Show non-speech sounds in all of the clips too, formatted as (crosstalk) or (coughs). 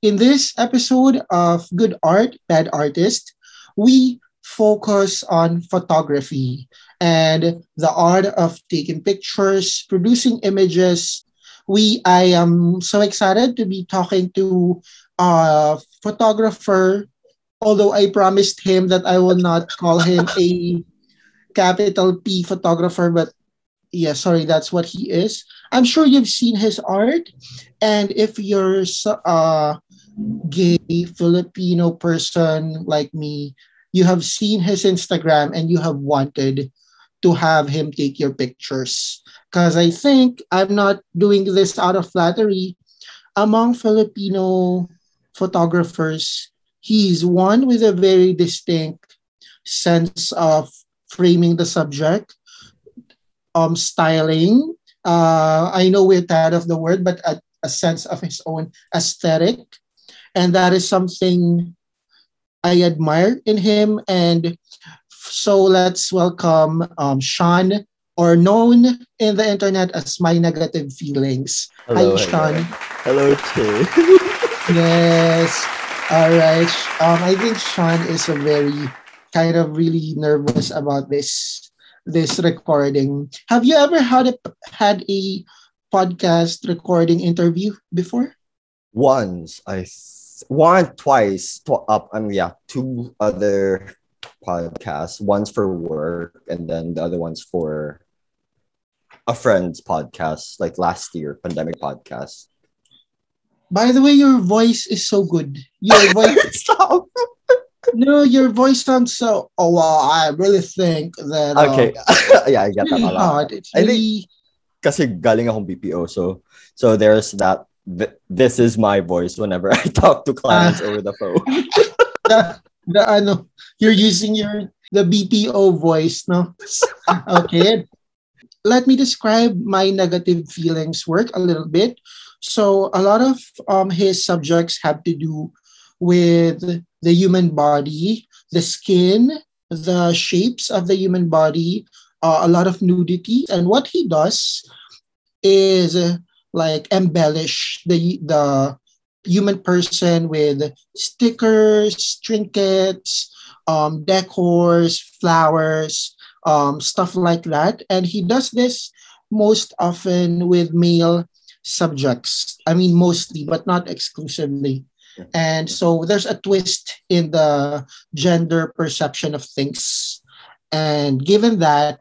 In this episode of Good Art, Bad Artist, we focus on photography and the art of taking pictures, producing images. We I am so excited to be talking to a photographer, although I promised him that I will not call him a (laughs) capital P photographer, but yeah, sorry, that's what he is. I'm sure you've seen his art, and if you're a uh, gay Filipino person like me, you have seen his Instagram and you have wanted to have him take your pictures. Because I think I'm not doing this out of flattery. Among Filipino photographers, he's one with a very distinct sense of framing the subject, um, styling. Uh, I know we're tired of the word, but a, a sense of his own aesthetic. And that is something I admire in him. And so let's welcome um, Sean, or known in the internet as My Negative Feelings. Hello, Hi, Sean. Hello, Che. (laughs) yes. All right. Um, I think Sean is a very kind of really nervous about this this recording. Have you ever had a had a podcast recording interview before? Once I one twice tw- up mean yeah two other podcasts. Once for work and then the other one's for a friend's podcast like last year pandemic podcast. By the way your voice is so good. Your (laughs) voice stop. No your voice sounds so oh well i really think that uh, okay. (laughs) Yeah i get that a lot. it's really... I think kasi galing akong BPO so so there's that th- this is my voice whenever (laughs) I talk to clients uh, over the phone. (laughs) the, the ano, you're using your the BPO voice, no? (laughs) okay. Let me describe my negative feelings work a little bit. So a lot of um, his subjects have to do with the human body, the skin, the shapes of the human body, uh, a lot of nudity. And what he does is like embellish the the human person with stickers, trinkets, um, decors, flowers, um, stuff like that. And he does this most often with male subjects. I mean, mostly, but not exclusively. And so there's a twist in the gender perception of things. And given that,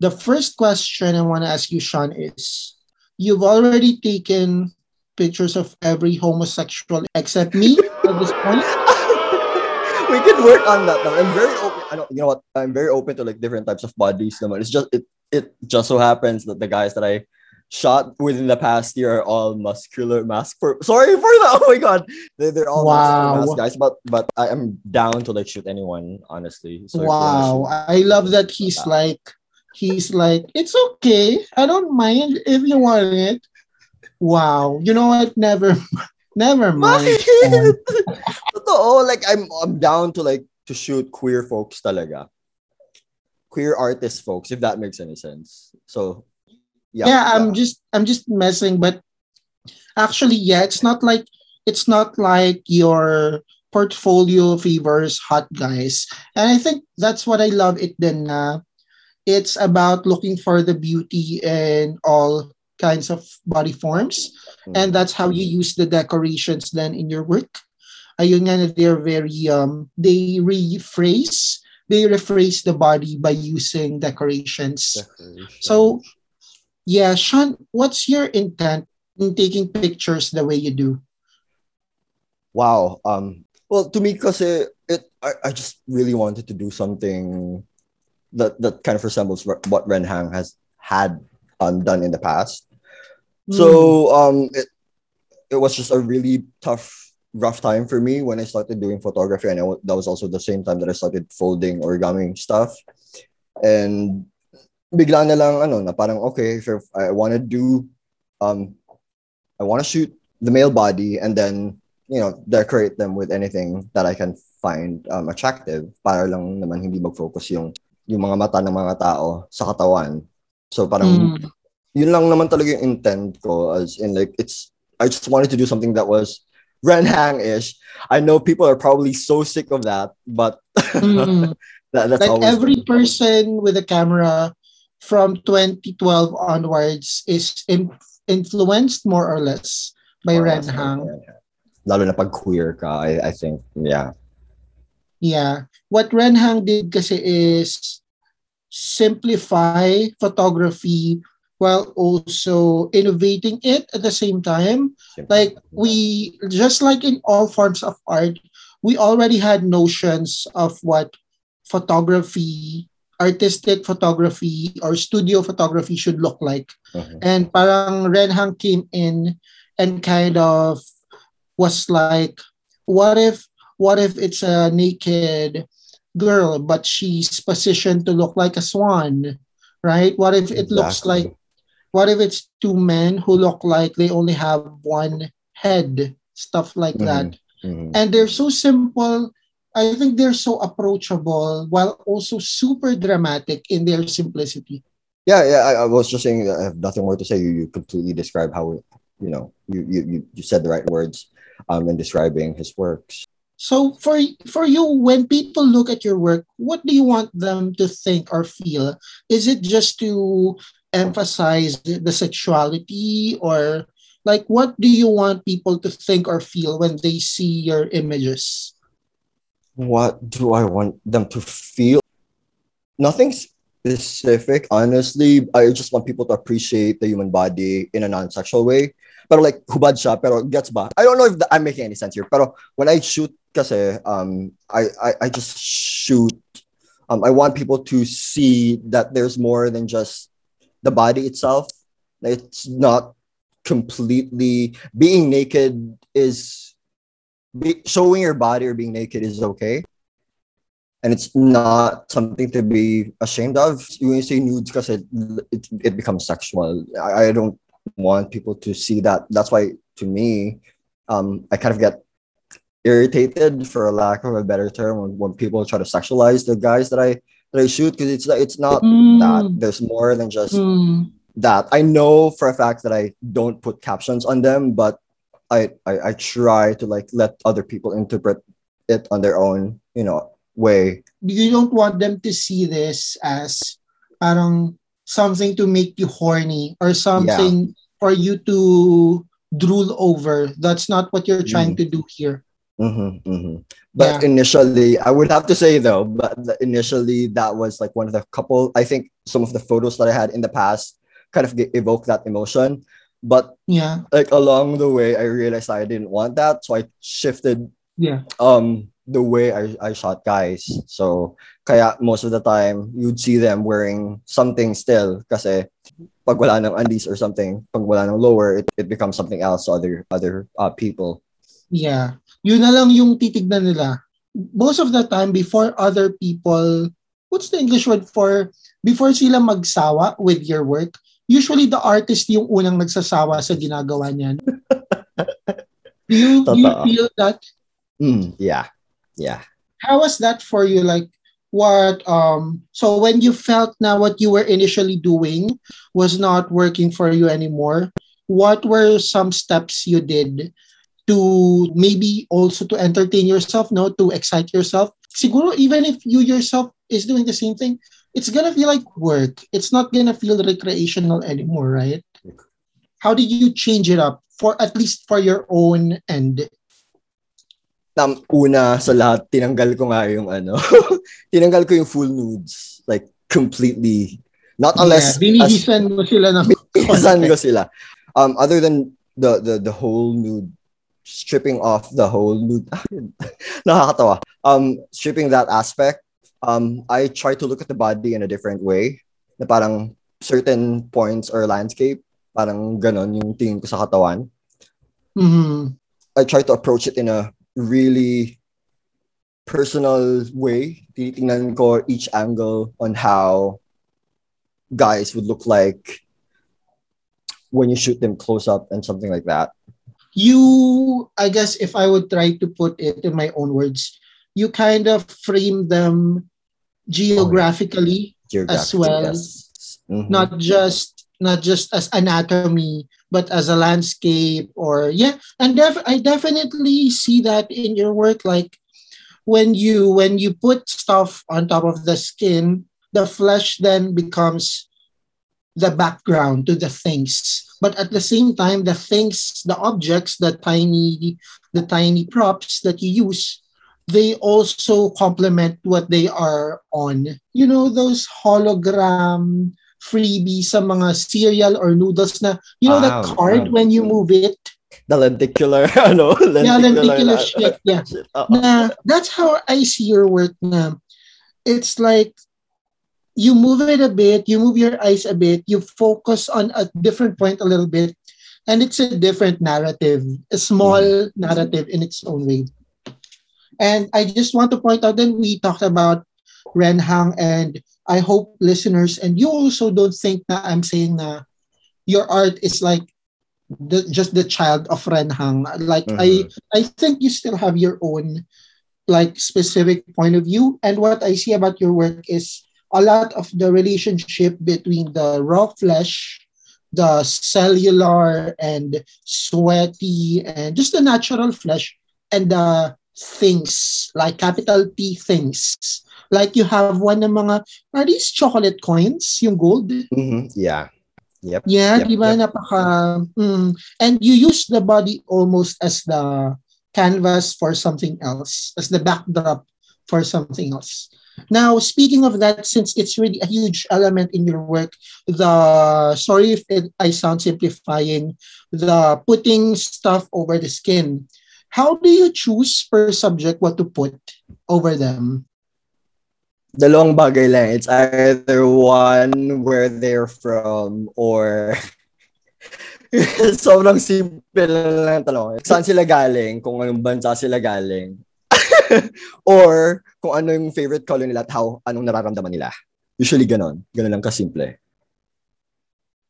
the first question I want to ask you, Sean, is you've already taken pictures of every homosexual except me at this point. (laughs) we can work on that now. I'm very open. I don't, you know what? I'm very open to like different types of bodies. It's just it it just so happens that the guys that I shot within the past year are all muscular mask for sorry for that. (laughs) Oh my god. They, they're all wow. mask guys, but but I am down to like shoot anyone, honestly. So wow. I love that he's like he's like, it's okay. I don't mind if you want it. Wow. You know what? Never, (laughs) never mind. (laughs) Totoo, like I'm, I'm down to like to shoot queer folks talaga. Queer artist folks, if that makes any sense. So, yeah. Yeah, I'm just, I'm just messing, but actually, yeah, it's not like, it's not like your portfolio favors hot guys. And I think that's what I love it then na it's about looking for the beauty in all kinds of body forms. Mm-hmm. And that's how you use the decorations then in your work. Ayun nga they're very, um, they rephrase, they rephrase the body by using decorations. decorations. So, yeah, Sean, what's your intent in taking pictures the way you do? Wow. Um, well, to me, because it, I, I just really wanted to do something that that kind of resembles what Ren Hang has had um, done in the past. Mm. So um, it it was just a really tough, rough time for me when I started doing photography, and I, that was also the same time that I started folding origami stuff. And bigla na lang ano na parang okay, if I want to do, um, I want to shoot the male body and then you know decorate them with anything that I can find um, attractive para lang naman hindi mag-focus yung yung mga mata ng mga tao sa katawan. So parang mm. yun lang naman talaga yung intent ko as in like it's I just wanted to do something that was Renhang-ish. I know people are probably so sick of that, but (laughs) Mm. that, that's like every person with a camera from 2012 onwards is in, influenced more or less by Or Ren else, Hang. yeah. Lalo na pag queer ka, I, I think, yeah. Yeah. What Ren Hang did kasi is simplify photography while also innovating it at the same time. Like we just like in all forms of art, we already had notions of what photography, artistic photography or studio photography should look like. Mhm. And parang Ren Hang came in and kind of was like, what if what if it's a naked girl but she's positioned to look like a swan? Right? What if it looks like what if it's two men who look like they only have one head? Stuff like that Mhm. and they're so simple. I think they're so approachable while also super dramatic in their simplicity. Yeah, yeah. I, I was just saying I have nothing more to say. You, you completely describe how you know you, you you you said the right words um in describing his works. So for for you, when people look at your work, what do you want them to think or feel? Is it just to emphasize the sexuality or like what do you want people to think or feel when they see your images? What do I want them to feel? Nothing specific, honestly. I just want people to appreciate the human body in a non-sexual way. Pero like, hubad siya, pero gets ba? I don't know if the- I'm making any sense here. Pero when I shoot kasi, um, I, I, I just shoot. Um, I want people to see that there's more than just the body itself. It's not completely being naked is be, showing your body or being naked is okay and it's not something to be ashamed of when you say nudes because it, it it becomes sexual I, I don't want people to see that that's why to me um i kind of get irritated for a lack of a better term when, when people try to sexualize the guys that i that i shoot because it's it's not that Mm, there's more than just mm, that I know for a fact that I don't put captions on them, but I, I I try to like let other people interpret it on their own, you know, way. you don't want them to see this as parang something to make you horny or something for you to drool over. That's not what you're trying to do here. Hmm hmm But initially, I would have to say though, but initially that was like one of the couple. I think some of the photos that I had in the past kind of evoke that emotion, but Yeah. like along the way, I realized I didn't want that, so I shifted Yeah. um the way I, I shot guys. So kaya most of the time you'd see them wearing something still kasi pag wala ng undies or something, pag wala ng lower, it, it becomes something else to other other uh, people. Yeah. Yun na lang yung titignan nila. Most of the time, before other people, what's the English word for, before sila magsawa with your work, usually the artist yung unang nagsasawa sa ginagawa niyan. do (laughs) you, do you feel that? Mm, yeah. Yeah. How was that for you? Like, what, um, so when you felt now what you were initially doing was not working for you anymore, what were some steps you did to maybe also to entertain yourself, no, to excite yourself. Siguro even if you yourself is doing the same thing, it's gonna feel like work. It's not gonna feel recreational anymore, right? How did you change it up for at least for your own end? Tam, una sa lahat, tinanggal ko nga yung ano, (laughs) tinanggal ko yung full nudes. Like, completely. Not unless, yeah, binihisan mo sila ng (laughs) Saan ko sila. Um, other than the, the, the whole nude, stripping off the whole (laughs) nakakatawa. Um, stripping that aspect, um, I try to look at the body in a different way. Na parang certain points or landscape, parang ganon yung tingin ko sa katawan. Mhm. I try to approach it in a really personal way. Tinitingnan ko each angle on how guys would look like when you shoot them close up and something like that. You, I guess, if I would try to put it in my own words, you kind of frame them geographically, as well, yes. Mhm. not just not just as anatomy, but as a landscape or yeah. And def- i definitely see that in your work. Like when you when you put stuff on top of the skin the flesh then becomes the background to the things but at the same time the things the objects the tiny the tiny props that you use they also complement what they are on you know those hologram freebie sa mga cereal or noodles na you know Wow, that ah, card wow. when you move it The lenticular, (laughs) ano? Lenticular, yeah lenticular na- shit yeah (laughs) Oo. na that's how I see your work na it's like you move it a bit, you move your eyes a bit, you focus on a different point a little bit, and it's a different narrative, a small narrative in its own way. And I just want to point out that we talked about Ren Hang, and I hope listeners and you also don't think that I'm saying that your art is like the, just the child of Ren Hang. Like I, uh-huh. I think you still have your own like specific point of view. And what I see about your work is a lot of the relationship between the raw flesh, the cellular and sweaty, and just the natural flesh, and the things like capital T things. Like you have one ng mga, are these chocolate coins, yung gold? Mhm, Yeah. Yep. Yeah, Yep, di ba? yep. Napaka... mm. And you use the body almost as the canvas for something else, as the backdrop for something else. Now, speaking of that, since it's really a huge element in your work, the sorry if it, I sound simplifying, the putting stuff over the skin. How do you choose per subject what to put over them? Dalawang bagay lang. It's either one, where they're from, or (laughs) sobrang simple lang ng. Saan sila galing, kung anong bansa sila galing. (laughs) or kung ano yung favorite color nila at how, anong nararamdaman nila. Usually ganon. Ganon lang kasimple.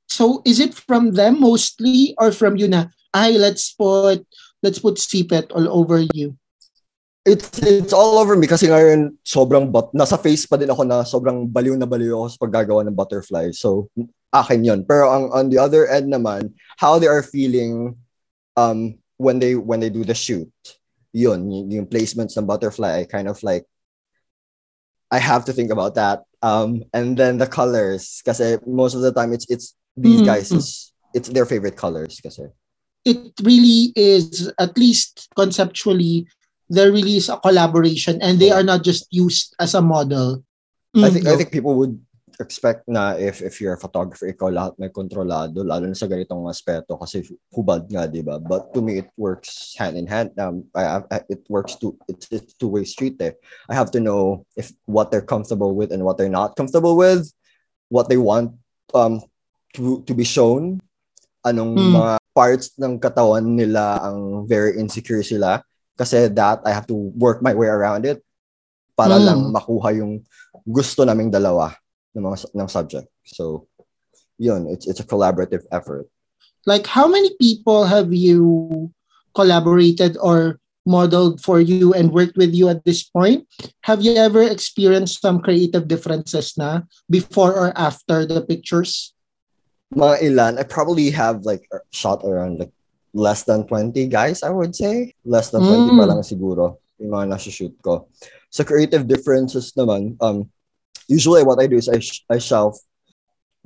So is it from them mostly or from you na, ay, let's put, let's put sipet all over you? It's it's all over me kasi ngayon sobrang but nasa face pa din ako na sobrang baliw na baliw ako sa paggagawa ng butterfly. So akin 'yon. Pero ang on the other end naman, how they are feeling um when they when they do the shoot. 'Yun, yung, yung placements ng butterfly, kind of like I have to think about that. Um and then the colors kasi most of the time it's it's these Mhm. guys is it's their favorite colors kasi. It really is, at least conceptually, there really is a collaboration and they are not just used as a model. I Mm, think. I think people would expect na if if you're a photographer, ikaw lahat may kontrolado, lalo na sa ganitong aspeto kasi hubad nga, di ba? But to me, it works hand in hand. Um, I, I, it works to it's it's two way street. Eh. I have to know if what they're comfortable with and what they're not comfortable with, what they want um to to be shown, anong Hmm. mga parts ng katawan nila ang very insecure sila. Kasi that I have to work my way around it para Hmm. lang makuha yung gusto naming dalawa ng mga ng subject. So, yun, it's it's a collaborative effort. Like, how many people have you collaborated or modeled for you and worked with you at this point? Have you ever experienced some creative differences na before or after the pictures? Mga ilan, I probably have like shot around like less than 20 guys, I would say. Less than 20 pa Mm. lang siguro yung mga nasa-shoot ko. Sa creative differences naman, um, usually what I do is I, sh- I shelf,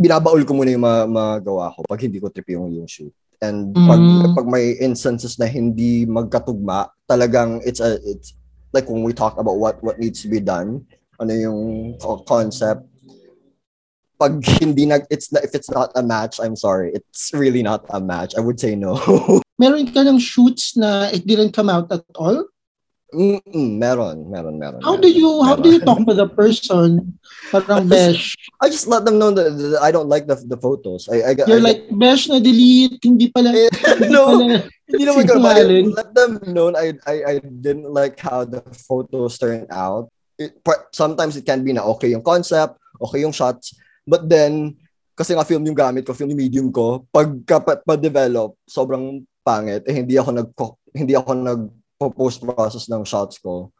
binabaul ko muna yung mga, mga gawa ko pag hindi ko trip yung, yung shoot. And pag, Mm. pag may instances na hindi magkatugma, talagang it's a, it's like when we talk about what, what needs to be done, ano yung co- concept, pag hindi nag, it's not, if it's not a match, I'm sorry, it's really not a match. I would say no. (laughs) Meron ka ng shoots na it didn't come out at all? Mm-mm, meron, meron, meron. How meron, do you how do you meron. talk to the person? Parang besh. I just let them know that, that I don't like the the photos. I, I, You're I, like besh na delete, hindi pala. hindi no, pala- hindi naman Sinungaling. let them know I, I I didn't like how the photos turned out. It, sometimes it can be na okay yung concept, okay yung shots, but then kasi nga film yung gamit ko, film yung medium ko, pagka pa- pa-develop, sobrang pangit. Eh, hindi ako nag hindi ako nag post process ng shots ko.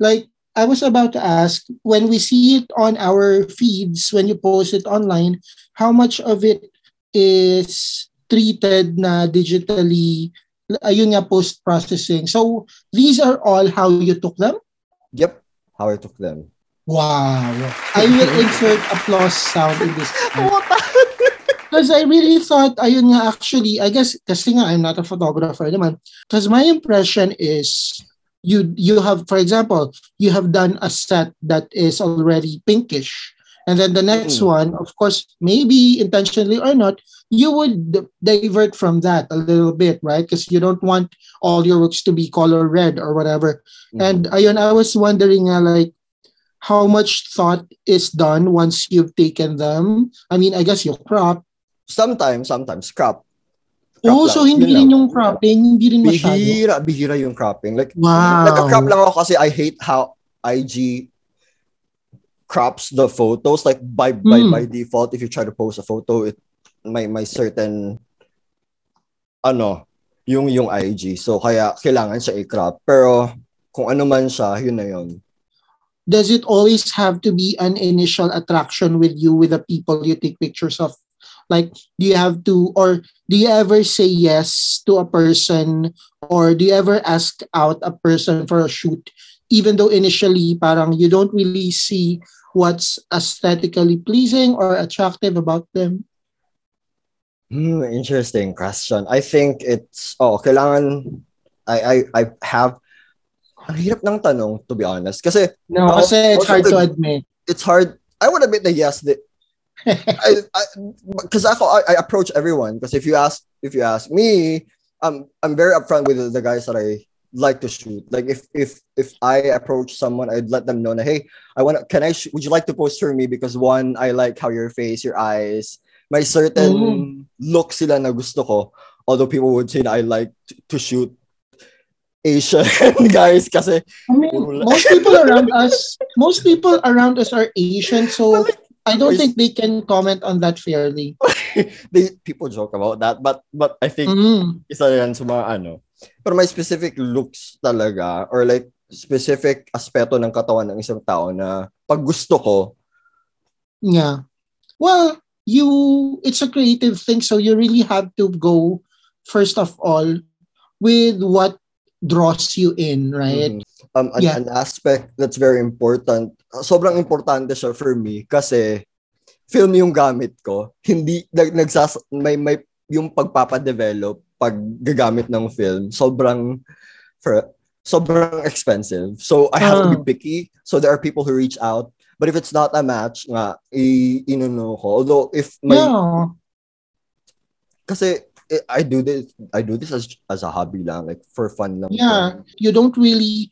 like I was about to ask when we see it on our feeds when you post it online, how much of it is treated na digitally, ayun nga, post-processing. So, these are all how you took them? Yep, how I took them. Wow. I will insert applause sound in this. Because I really thought, ayun nga, actually, I guess, kasi nga, I'm not a photographer naman. Because my impression is, you you have, for example, you have done a set that is already pinkish. And then the next mm. one, of course, maybe intentionally or not, you would divert from that a little bit, right? Because you don't want all your works to be color red or whatever. Mm. And ayun, I was wondering, uh, like, how much thought is done once you've taken them? I mean, I guess you crop. Sometimes, sometimes crop. crop oh, lang. so hindi rin yung cropping, hindi rin masyado. Bihira, bihira yung cropping. Like, wow. nagka-crop lang ako kasi I hate how IG crops the photos like by by mm. by default if you try to post a photo it may may certain ano yung yung IG so kaya kailangan siya i-crop pero kung ano man siya yun na yun does it always have to be an initial attraction with you with the people you take pictures of like do you have to or do you ever say yes to a person or do you ever ask out a person for a shoot even though initially parang you don't really see what's aesthetically pleasing or attractive about them? Hmm, interesting question. I think it's oh, kailangan I I I have ang hirap ng tanong to be honest kasi no kasi it's hard to admit. It's hard. I would admit that yes that I because I, I, I approach everyone because if you ask if you ask me um I'm very upfront with the guys that I like to shoot. Like if if if I approach someone, I'd let them know that hey, I want to. Can I? Sh- would you like to post for me? Because one, I like how your face, your eyes, my certain mm. look sila na gusto ko. Although people would say that I like to, to shoot Asian (laughs) guys kasi I mean, most people (laughs) around us most people around us are Asian so I don't think they can comment on that fairly. (laughs) they people joke about that but but I think mm. isa yan sa mga ano pero may specific looks talaga or like specific aspeto ng katawan ng isang tao na pag gusto ko. Yeah. Well, you it's a creative thing so you really have to go first of all with what draws you in, right? Um, an, yeah. an aspect that's very important. Sobrang importante siya for me kasi film yung gamit ko. Hindi nag, nagsas may may yung pagpapa-develop pag gagamit ng film, sobrang for, sobrang expensive. So I have uh. to be ah. picky. So there are people who reach out. But if it's not a match, nga, i inuno ko. Although if my yeah. kasi eh, I do this I do this as as a hobby lang like for fun lang. Yeah, fun. you don't really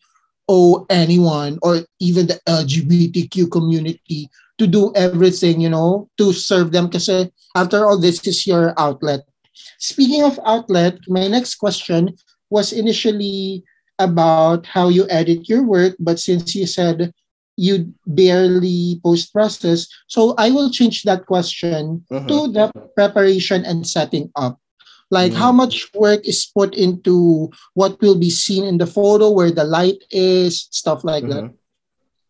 owe anyone or even the LGBTQ community to do everything, you know, to serve them Because after all this is your outlet Speaking of outlet, my next question was initially about how you edit your work, but since you said you barely post process, so I will change that question uh-huh. to the preparation and setting up. Like how much work is put into what will be seen in the photo, where the light is, stuff like mm-hmm. that.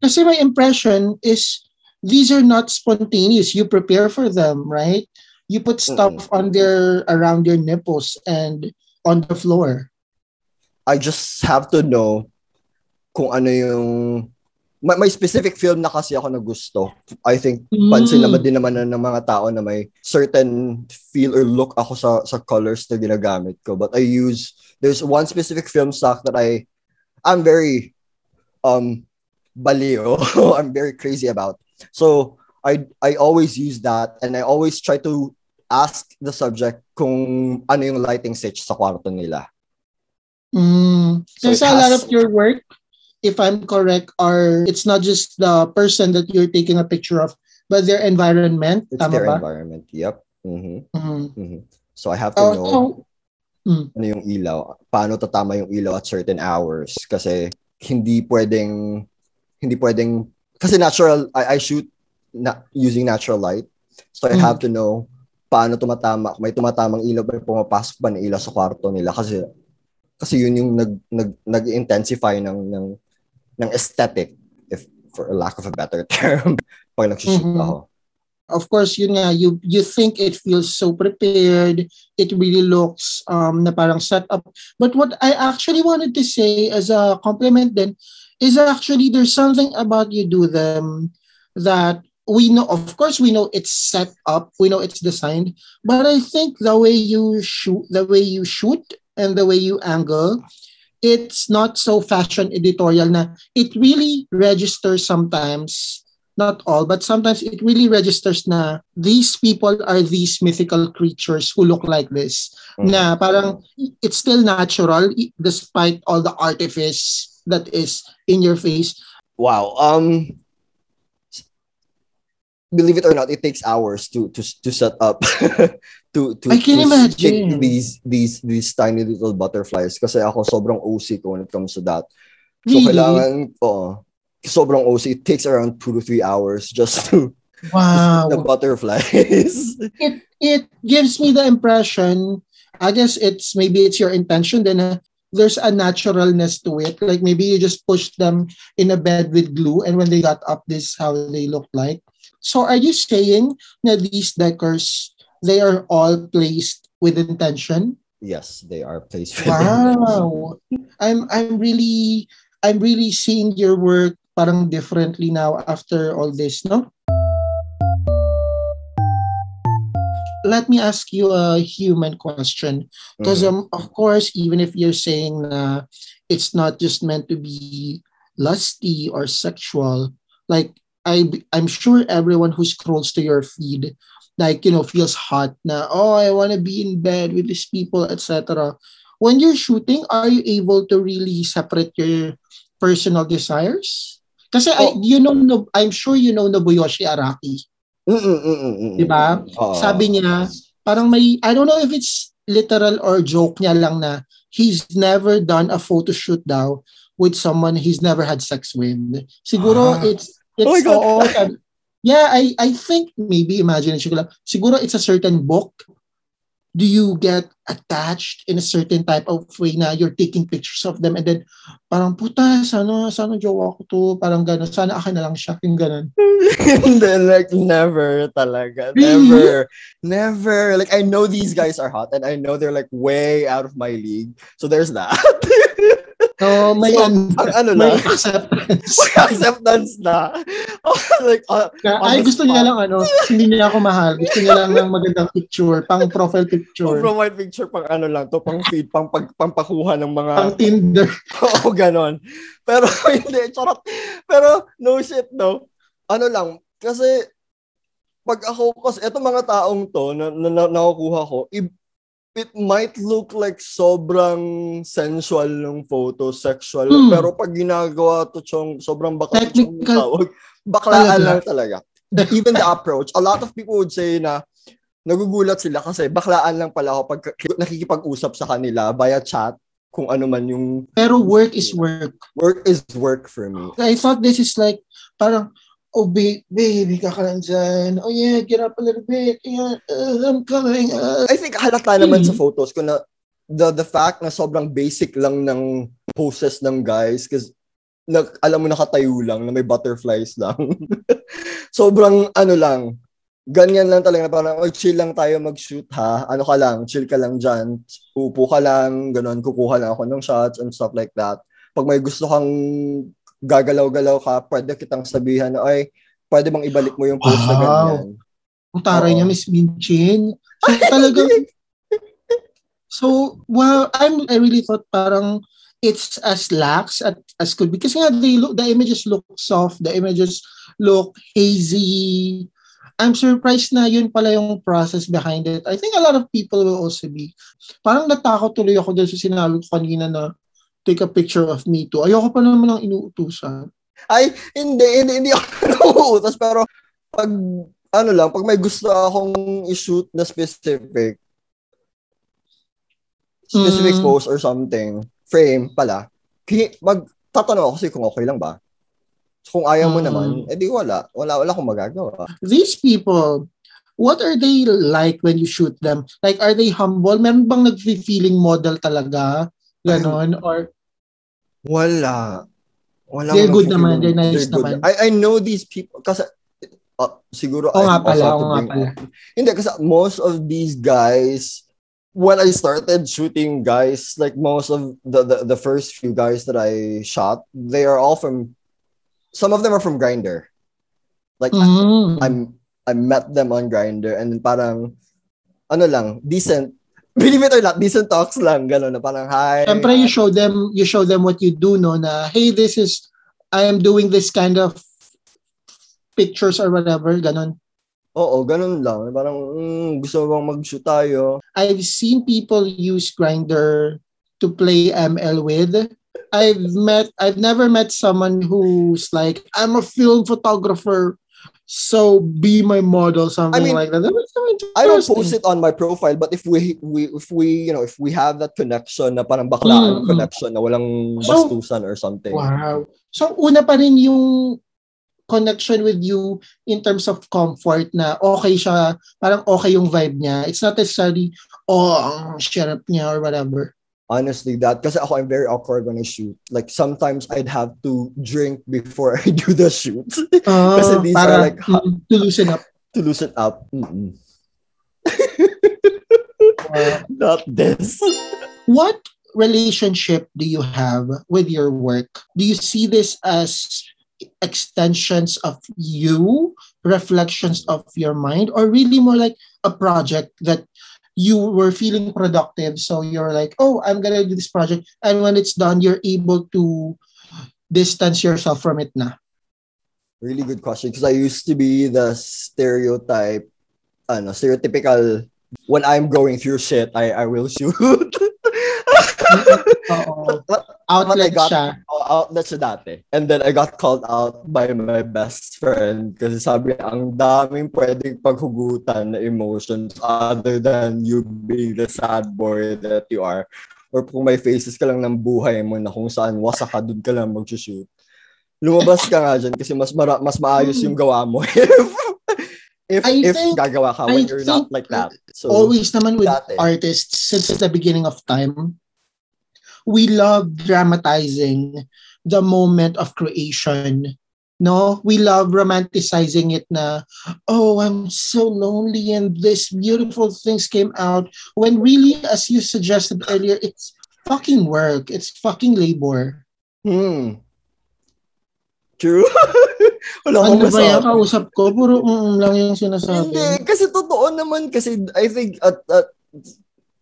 Because my impression is these are not spontaneous. You prepare for them, right? you put stuff mm-hmm. on their around your nipples and on the floor. I just have to know kung ano yung may, may specific film na kasi ako na gusto. I think mm. pansin naman din naman ng mga tao na may certain feel or look ako sa sa colors na ginagamit ko. But I use there's one specific film stock that I I'm very um baliw. (laughs) I'm very crazy about. So I I always use that and I always try to ask the subject kung ano yung lighting switch sa kwarto nila. Mm. So, so a lot of your work, if I'm correct, are it's not just the person that you're taking a picture of, but their environment. It's their ba? environment. Yep. Mm-hmm. Mm-hmm. Mm-hmm. So I have to uh, know so, mm. ano yung ilaw, paano tatama yung ilaw at certain hours kasi hindi pwedeng hindi pwedeng kasi natural I, I shoot na, using natural light. So I mm. have to know paano tumatama, may tumatamang ilaw, may pumapasok ba ng ilaw sa kwarto nila kasi kasi yun yung nag nag nag-intensify ng ng ng aesthetic if for a lack of a better (laughs) term pag nag-shoot mm-hmm. ako. Of course, yun nga, you, you think it feels so prepared. It really looks um, na parang set up. But what I actually wanted to say as a compliment then is actually there's something about you do them that we know of course we know it's set up we know it's designed but i think the way you shoot the way you shoot and the way you angle it's not so fashion editorial na it really registers sometimes not all but sometimes it really registers na these people are these mythical creatures who look like this mm-hmm. na parang it's still natural despite all the artifice that is in your face wow um believe it or not, it takes hours to to to set up (laughs) to to I can to imagine these these these tiny little butterflies kasi ako sobrang OC ko when it comes to that. So Really? kailangan oh, sobrang OC. It takes around two to three hours just to (laughs) wow the butterflies. (laughs) it it gives me the impression i guess it's maybe it's your intention then uh, there's a naturalness to it like maybe you just pushed them in a bed with glue and when they got up this is how they looked like so are you saying that these decors they are all placed with intention yes, they are placed. with- wow i'm i'm really i'm really seeing your work parang differently now after all this no let me ask you a human question because Mhm. um, of course even if you're saying uh, it's not just meant to be lusty or sexual like I, i'm sure everyone who scrolls to your feed like you know feels hot na oh i want to be in bed with these people etc when you're shooting are you able to really separate your personal desires kasi I, Oh. you know no, i'm sure you know Nobuyoshi Araki Mm, mm, mm, mm, mm, Di ba? Oo. Sabi niya, parang may, I don't know if it's literal or joke niya lang na he's never done a photo shoot daw with someone he's never had sex with. Siguro Ah. it's, it's, Oh my God. oo, sabi- yeah, I, I think maybe imagination ko lang. Siguro it's a certain book. Do you get attached in a certain type of way na you're taking pictures of them and then parang puta, sana, sana jowa ko to, parang gano'n, sana akin na lang siya, yung gano'n. (laughs) Hindi, like never talaga. Really? Never. Never. Like I know these guys are hot and I know they're like way out of my league. So there's that. (laughs) So, may, So, an- ang ano may lang. acceptance. (laughs) May acceptance na. Oh, (laughs) like, uh, Na, ay, gusto niya lang ano, hindi niya ako mahal. Gusto niya lang ng magandang picture, pang profile picture, from my picture, pang ano lang to, pang feed, pang pag, pampakuha ng mga, pang Tinder. (laughs) oo, ganon. Pero, hindi, charot. Pero, no shit, no. Ano lang, kasi, pag ako, kasi eto mga taong to, na, na, na nakukuha ko, it, it might look like sobrang sensual ng photo, sexual, Hmm. pero pag ginagawa to, chong, sobrang bakla chong tawag, baklaan Talaga. lang talaga. Even the approach, a lot of people would say na, nagugulat sila kasi baklaan lang pala ako pag nakikipag-usap sa kanila via chat kung ano man yung Pero work is work. work is work for me. I thought this is like, parang, oh, babe, baby, ka ka lang dyan. Oh, yeah, get up a little bit. Yeah, uh, I'm coming. Uh. I think halata naman Hmm. sa photos ko na the the fact na sobrang basic lang ng poses ng guys because na, alam mo nakatayo lang na may butterflies lang. (laughs) sobrang ano lang, ganyan lang talaga parang oh, chill lang tayo mag-shoot ha. Ano ka lang, chill ka lang dyan. Upo ka lang, ganun, kukuha lang ako ng shots and stuff like that. Pag may gusto kang gagalaw-galaw ka, pwede kitang sabihan na, ay, pwede bang ibalik mo yung pose na Wow. ganyan. Ang taray Oo. niya, Miss Minchin. So, (laughs) talagang, so, well, I'm, I really thought parang it's as lax at, as could be. Kasi nga, they look, the images look soft, the images look hazy. I'm surprised na yun pala yung process behind it. I think a lot of people will also be. Parang natakot tuloy ako dun sa sinabi ko kanina na take a picture of me too. Ayoko pa naman ng inuutusan. Ay, hindi, hindi, hindi ako (laughs) nauutos. Pero, pag, ano lang, pag may gusto akong i-shoot na specific, specific Mm. pose or something, frame pala, magtatanong ako kasi kung okay lang ba. Kung ayaw mo Mm. naman, edi wala. Wala, wala akong magagawa. these people, what are they like when you shoot them? Like, are they humble? Meron bang nag-feeling model talaga? Ganon? Or, Wala. Wala They're good naman. They're nice good. naman. I, I know these people, kasi uh, siguro Oo nga I pala, also nga pala. up- Hindi, kasi most of these guys, when I started shooting guys, like most of the, the, the first few guys that I shot, they are all from, some of them are from Grinder. Like, Mm. I'm, I met them on Grinder and parang, ano lang, decent, believe it or not, decent talks lang, gano'n, na parang, hi. Siyempre, you show them, you show them what you do, no, na, hey, this is, I am doing this kind of pictures or whatever, ganon. Oo, ganun lang. Parang, mm, gusto mo bang mag-shoot tayo? I've seen people use Grinder to play ML with. I've met I've never met someone who's like, I'm a film photographer, so be my model, something mean, like that. So I don't post it on my profile, but if we, we if we, you know, if we have that connection na parang baklaan Mm. connection na walang So- bastusan or something. Wow. So una pa rin yung connection with you in terms of comfort na okay siya, parang okay yung vibe niya. It's not necessarily, oh, ang sharp niya or whatever. Honestly, that ako I'm very awkward when I shoot. Like sometimes I'd have to drink before (laughs) I do the shoot Uh, these are like ha- mm, to loosen up. to loosen up. Uh, (laughs) Not this. what relationship do you have with your work? Do you see this as extensions of you, reflections of your mind, or really more like a project that you were feeling productive? So you're like, oh, I'm gonna do this project, and when it's done, you're able to distance yourself from it na. Really good question because I used to be the stereotype, ano, stereotypical. When I'm going through shit, I I will shoot. (laughs) But- Outlet I got- siya. Oh, outlet siya dati. And then I got called out by my best friend kasi sabi niya, ang daming pwedeng paghugutan na emotions other than you being the sad boy that you are. Or kung may faces ka lang ng buhay mo na kung saan wasa ka, dun ka lang mag-shoot. Lumabas ka nga dyan kasi mas, mara- mas maayos yung gawa mo if, (laughs) if, I if think- gagawa ka I when you're not like that. So, always naman with dati. artists since the beginning of time we love dramatizing the moment of creation no? We love romanticizing it na oh i'm so lonely and this beautiful things came out when really as you suggested earlier it's fucking work it's fucking labor. Hmm. True. (laughs) Wala ano ba yan? kausap ko? Puro mm lang yung sinasabi. Hindi, kasi totoo naman kasi I think at, at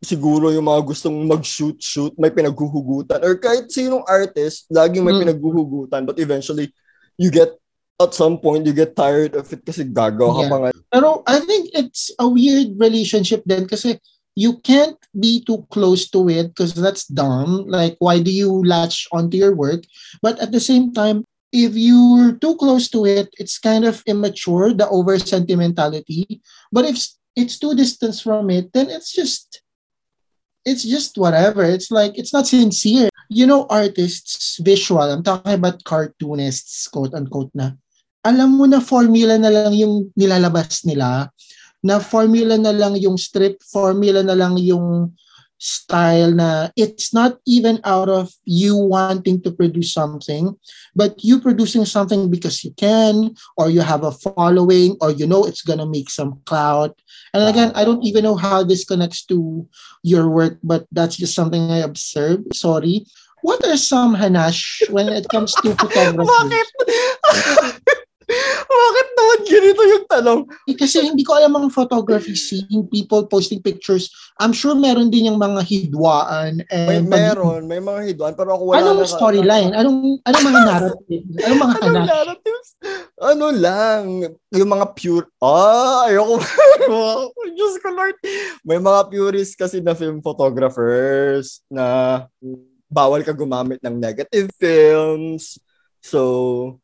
siguro yung mga gustong mag-shoot-shoot, may pinaghuhugutan. Or kahit sinong artist, laging may Mm. pinaghuhugutan. But eventually, you get, at some point, you get tired of it kasi gagawa ka Yeah. pa nga. Pero I think it's a weird relationship then kasi you can't be too close to it because that's dumb. Like, why do you latch onto your work? But at the same time, if you're too close to it, it's kind of immature, the over sentimentality. But if it's too distant from it, then it's just it's just whatever. It's like it's not sincere. You know, artists, visual, I'm talking about cartoonists, quote unquote na. Alam mo na formula na lang yung nilalabas nila, na formula na lang yung strip, formula na lang yung style na it's not even out of you wanting to produce something, but you producing something because you can, or you have a following, or you know it's gonna make some clout. And again, I don't even know how this connects to your work, but that's just something I observed. Sorry. What are some hanash when it comes to (laughs) photography? (laughs) Bakit? Naman ganito yung tanong? Eh, kasi hindi ko alam ang photography scene, people posting pictures. I'm sure meron din yung mga hidwaan. May And meron, may mga hiduan, pero ako wala Anong storyline? Anong, anong mga narrative? Anong mga Anong narratives? Ano lang, yung mga pure, ah, ayoko. (laughs) Diyos ko Lord. May mga purists kasi na film photographers na bawal ka gumamit ng negative films. So,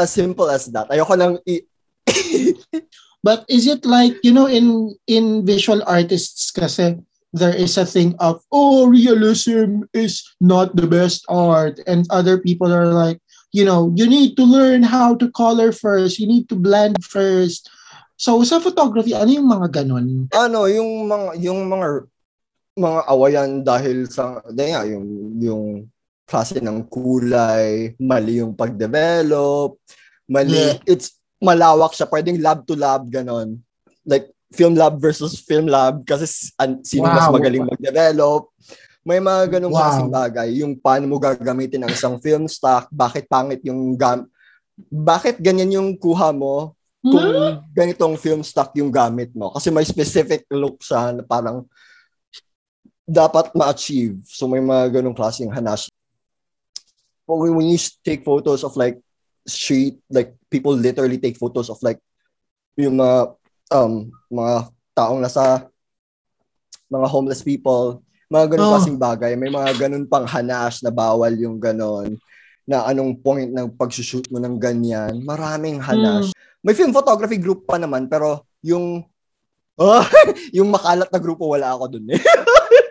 as simple as that. Ayoko lang i- (coughs) But is it like, you know, in in visual artists kasi, there is a thing of, oh, realism is not the best art. And other people are like, you know, you need to learn how to color first. You need to blend first. So, sa photography, ano yung mga ganon? ano, yung mga yung mga mga awayan dahil sa dahil yung yung klase ng kulay, mali yung pag-develop, mali Yeah. it's malawak siya. Pwedeng lab to lab, ganon. Like, film lab versus film lab kasi an, sino wow. mas magaling mag-develop. May mga ganong wow. klaseng bagay. Yung paano mo gagamitin ang isang film stock, bakit pangit yung gam bakit ganyan yung kuha mo kung hmm? ganitong film stock yung gamit mo. Kasi may specific look siya na parang dapat ma-achieve. So may mga ganong klaseng hanas. But when you take photos of like street, like people literally take photos of like yung mga um mga taong nasa mga homeless people, mga ganun oh. kasing bagay. May mga ganun pang hanas na bawal yung ganon na anong point ng pag-shoot mo ng ganyan. Maraming hanas. Mm. May film photography group pa naman pero yung oh, (laughs) yung makalat na grupo wala ako dun eh.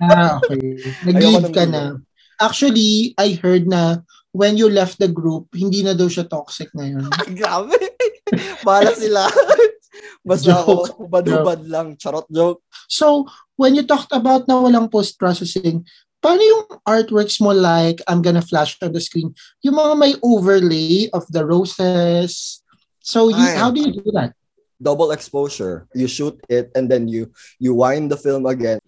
ah, okay. Nag-leave ka na. Actually, I heard na when you left the group, hindi na daw siya toxic ngayon. (laughs) Grabe. Para sila. (laughs) Basta joke. ako, hubad lang. Charot joke. So, when you talked about na walang post-processing, paano yung artworks mo like, I'm gonna flash on the screen, yung mga may overlay of the roses. So, you, Ay, how do you do that? Double exposure. You shoot it and then you you wind the film again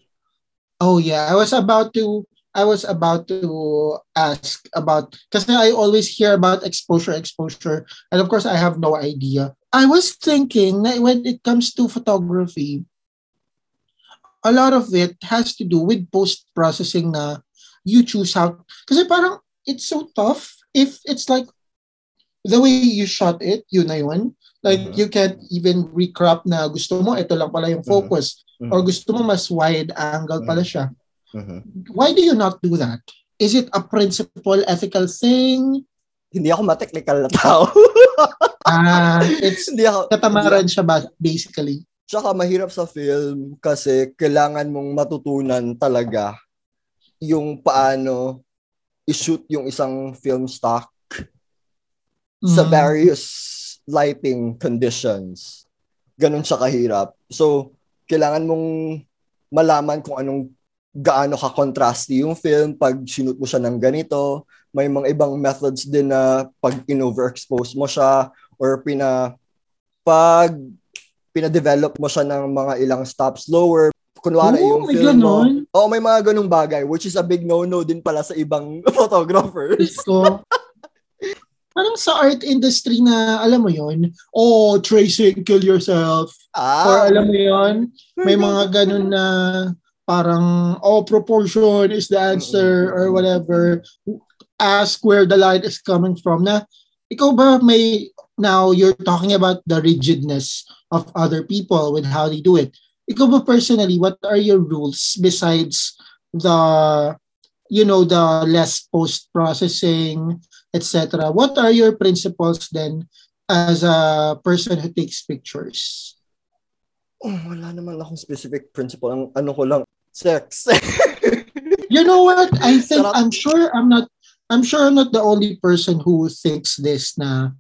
Oh yeah, I was about to I was about to ask about because I always hear about exposure, exposure, and of course I have no idea. I was thinking that when it comes to photography, a lot of it has to do with post processing. Na you choose how because parang it's so tough if it's like the way you shot it, yun na yun. Like mm-hmm. you can't even recrop na gusto mo ito lang pala yung mm-hmm. focus. Mm-hmm. Or gusto mo mas wide angle pala siya. Mm-hmm. Why do you not do that? Is it a principle, ethical thing? Hindi ako ma-technical na tao. (laughs) ah, it's hindi ako, katamaran siya ba, basically. Tsaka mahirap sa film kasi kailangan mong matutunan talaga yung paano i-shoot yung isang film stock mm. sa various lighting conditions. Ganun siya kahirap. So, kailangan mong malaman kung anong gaano ka-contrasty yung film pag sinut mo siya ng ganito. May mga ibang methods din na pag in-overexpose mo siya or pina pag pina-develop mo siya ng mga ilang stops lower. Kunwari oh, yung film mo. Oh, may mga ganung bagay which is a big no-no din pala sa ibang (laughs) photographers. Ko. Parang sa art industry na, alam mo yon oh, tracing, kill yourself. Ah. Or alam mo yon may mga ganun na parang, oh, proportion is the answer or whatever. Ask where the light is coming from. Na, ikaw ba may, now you're talking about the rigidness of other people with how they do it. Ikaw ba personally, what are your rules besides the, you know, the less post-processing, etc. What are your principles then as a person who takes pictures? Oh, wala naman akong specific principle. Ang ano ko lang, sex. (laughs) you know what? I think Sarap. I'm sure I'm not I'm sure I'm not the only person who thinks this na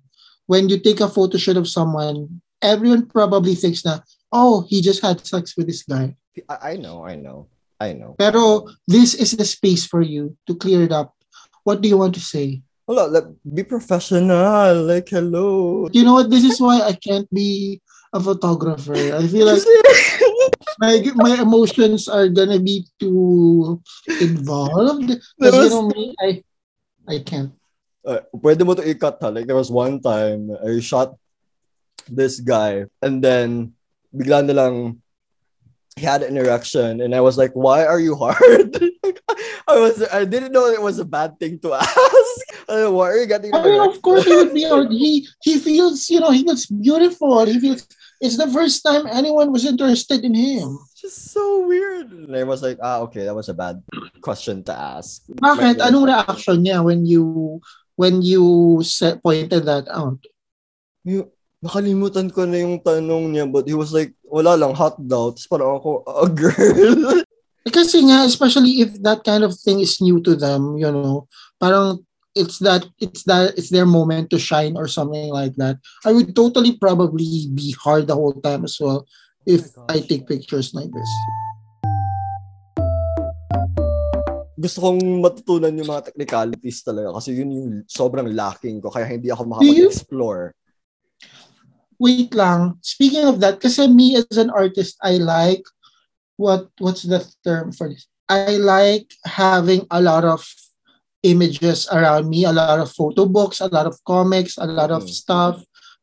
when you take a photo shoot of someone, everyone probably thinks na, oh, he just had sex with this guy. I, I know, I know. I know. Pero this is the space for you to clear it up. What do you want to say? Hello, like, be professional. Like, hello. You know what? This is why I can't be a photographer. I feel like (laughs) my my emotions are gonna be too involved. Because was, you know me, I I can't. Uh, pwede mo to i-cut ha. Like there was one time I shot this guy and then bigla na lang he had an erection and I was like, why are you hard? (laughs) I was I didn't know it was a bad thing to (laughs) ask. why are you getting I mean, of course he would be he he feels you know he looks beautiful. He feels it's the first time anyone was interested in him. Just so weird. And I was like, ah, okay, that was a bad question to ask. Bakit? Anong reaction niya when you when you set, pointed that out? You, nakalimutan ko na yung tanong niya but he was like, wala lang, hot daw. Tapos parang ako, a girl. (laughs) Kasi nga, especially if that kind of thing is new to them, you know, parang it's that it's that it's their moment to shine or something like that. I would totally probably be hard the whole time as well if oh I take pictures like this. Gusto kong matutunan yung mga technicalities talaga kasi yun yung sobrang lacking ko kaya hindi ako makapag-explore. wait lang. Speaking of that, kasi me as an artist, I like what what's the term for this? I like having a lot of images around me, a lot of photo books, a lot of comics, a lot of Mm. stuff,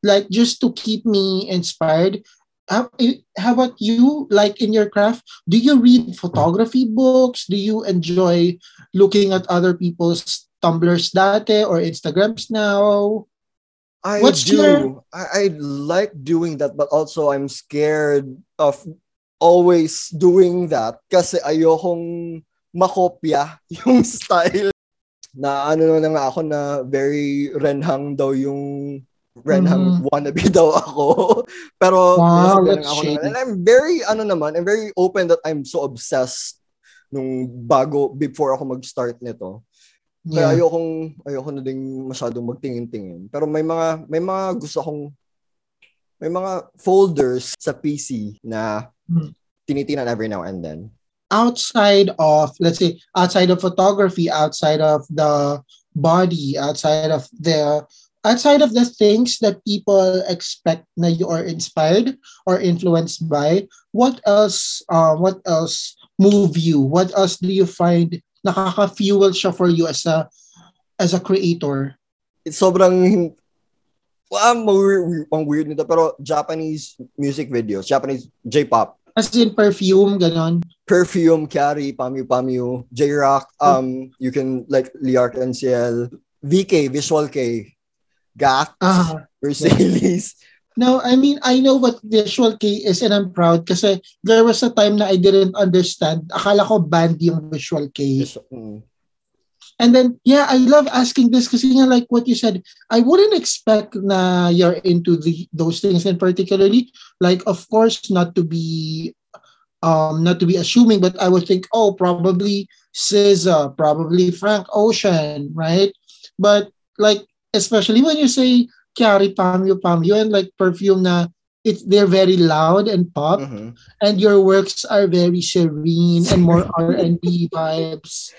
like just to keep me inspired. How, eh, how about you? Like in your craft, do you read photography books? Do you enjoy looking at other people's Tumblrs dati or Instagrams now? I What's do. your- I, I like doing that, but also I'm scared of always doing that kasi ayokong makopya (laughs) yung style na ano na nga ako na very renhang daw yung renhang wannabe (laughs) daw ako. Pero Wow, that's ako shady. naman. And I'm very ano naman, I'm very open that I'm so obsessed nung bago before ako mag-start nito. Kaya Yeah. ayokong ayoko na ding masyadong magtingin-tingin. Pero may mga may mga gusto akong may mga folders sa PC na Hmm. tinitingnan every now and then. Outside of let's say outside of photography outside of the body outside of the outside of the things that people expect that you are inspired or influenced by what else uh, what else move you? What else do you find nakaka-fuel siya for you as a as a creator? It's sobrang well, ang weird, ang weird nito pero Japanese music videos, Japanese J-pop, as in perfume ganon Perfume, Carry, Pamyu Pamyu, J-Rock, um, you can like Liart NCL, VK, Visual K, GAC, ah Mercedes. No, I mean, I know what Visual K is and I'm proud kasi there was a time na I didn't understand. Akala ko band yung Visual K. Vis- mm. And then, yeah, I love asking this kasi nga like what you said, I wouldn't expect na you're into the those things and particularly, like, of course, not to be um not to be assuming, but I would think, oh, probably SZA, probably Frank Ocean, right? But like, especially when you say Kyary Pamyu Pamyu and like perfume na it's they're very loud and pop Mhm. and your works are very serene and more R&B vibes.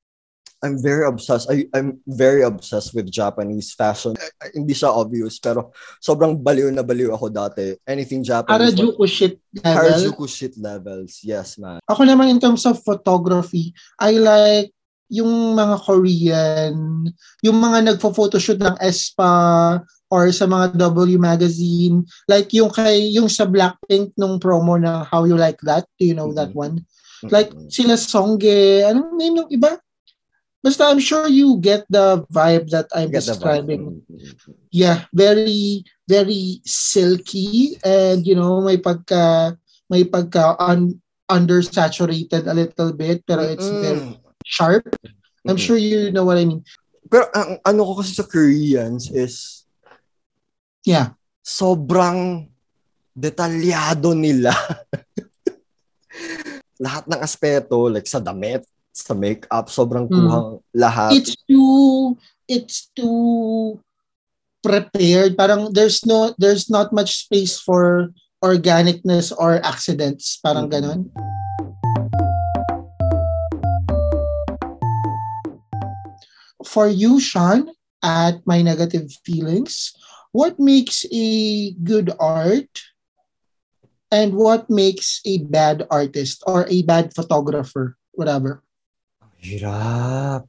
I'm very obsessed. I, I'm very obsessed with Japanese fashion. I- I- hindi siya obvious, pero sobrang baliw na baliw ako dati. Anything Japanese. like Harajuku shit level. Harajuku shit levels. Yes, man. Ako naman in terms of photography, I like yung mga Korean, yung mga nagfo-photoshoot ng ESPA or sa mga W magazine, like yung kay yung sa Blackpink nung promo na How You Like That, do you know that Mhm. one? Like Mhm. sila Songge, anong name ng iba? Basta I'm sure you get the vibe that I'm Get describing. Mhm. yeah, very very silky and you know may pagka may pagka un, undersaturated a little bit pero it's Mm-mm. very sharp. I'm Mm-mm. sure you know what I mean. Pero ang ano ko kasi sa Koreans is Yeah. sobrang detalyado nila. (laughs) lahat ng aspeto, like sa damit, sa makeup, sobrang Mm. kuhang lahat. It's too it's too prepared. Parang there's no there's not much space for organicness or accidents. Parang ganon. For you, Sean, at My Negative Feelings, what makes a good art and what makes a bad artist or a bad photographer? Whatever. Hirap.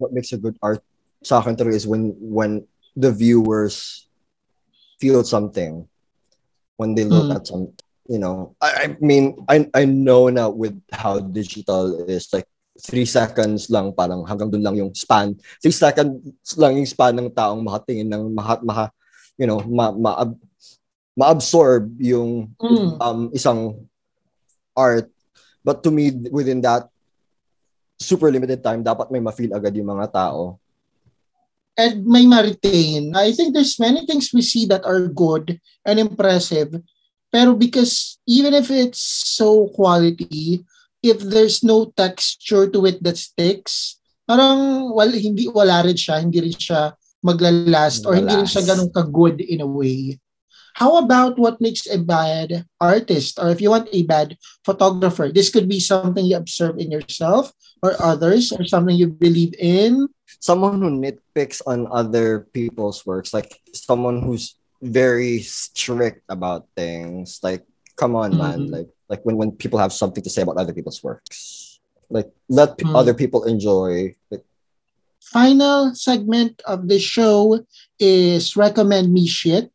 What makes a good art sa akin talaga is when when the viewers feel something when they look Mm. at some you know I, I mean I I know now with how digital is like three seconds lang parang hanggang dun lang yung span three seconds lang yung span ng taong makatingin ng maka, maka you know ma, ma, ma-absorb yung Mm. um, isang art. But to me, within that super limited time, dapat may ma-feel agad yung mga tao. and may ma-retain. I think there's many things we see that are good and impressive. Pero because even if it's so quality, if there's no texture to it that sticks, parang wal, hindi, wala rin siya, hindi rin siya maglalast or hindi rin siya Malalast. ganun ka-good in a way. How about what makes a bad artist or if you want a bad photographer? This could be something you observe in yourself or others or something you believe in. Someone who nitpicks on other people's works, like someone who's very strict about things. Like, come on, man. Mhm. Like, like when when people have something to say about other people's works, like let p- Mm. other people enjoy. Like, Final segment of the show is recommend me shit,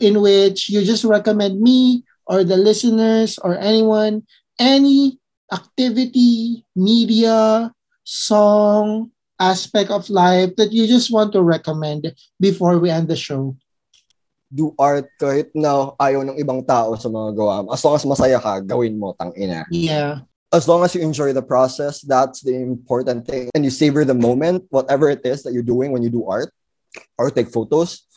in which you just recommend me or the listeners or anyone any activity, media, song, aspect of life that you just want to recommend before we end the show. do art kahit na ayaw ng ibang tao sa mga gawa mo. As long as masaya ka, gawin mo, tang ina. Yeah. As long as you enjoy the process, that's the important thing. And you savor the moment, whatever it is that you're doing when you do art or take photos.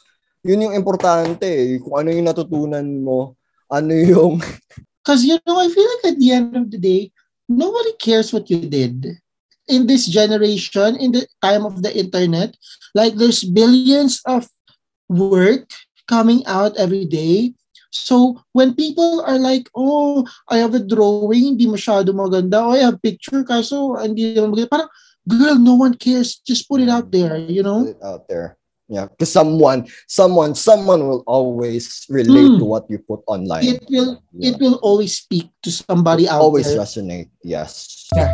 Yun yung importante. eh. Kung ano yung natutunan mo, ano yung... (laughs) Because, you know, I feel like at the end of the day, nobody cares what you did. In this generation, in the time of the internet, like there's billions of work coming out every day. So when people are like, oh, I have a drawing, hindi masyado maganda. Oh, I have picture, kaso hindi maganda. Parang, girl, no one cares. Just put it out there, you know? Put it out there. Yeah, because someone, someone, someone will always relate Hmm. to what you put online. It will Yeah. it will always speak to somebody out always there. resonate. Yes. Yeah.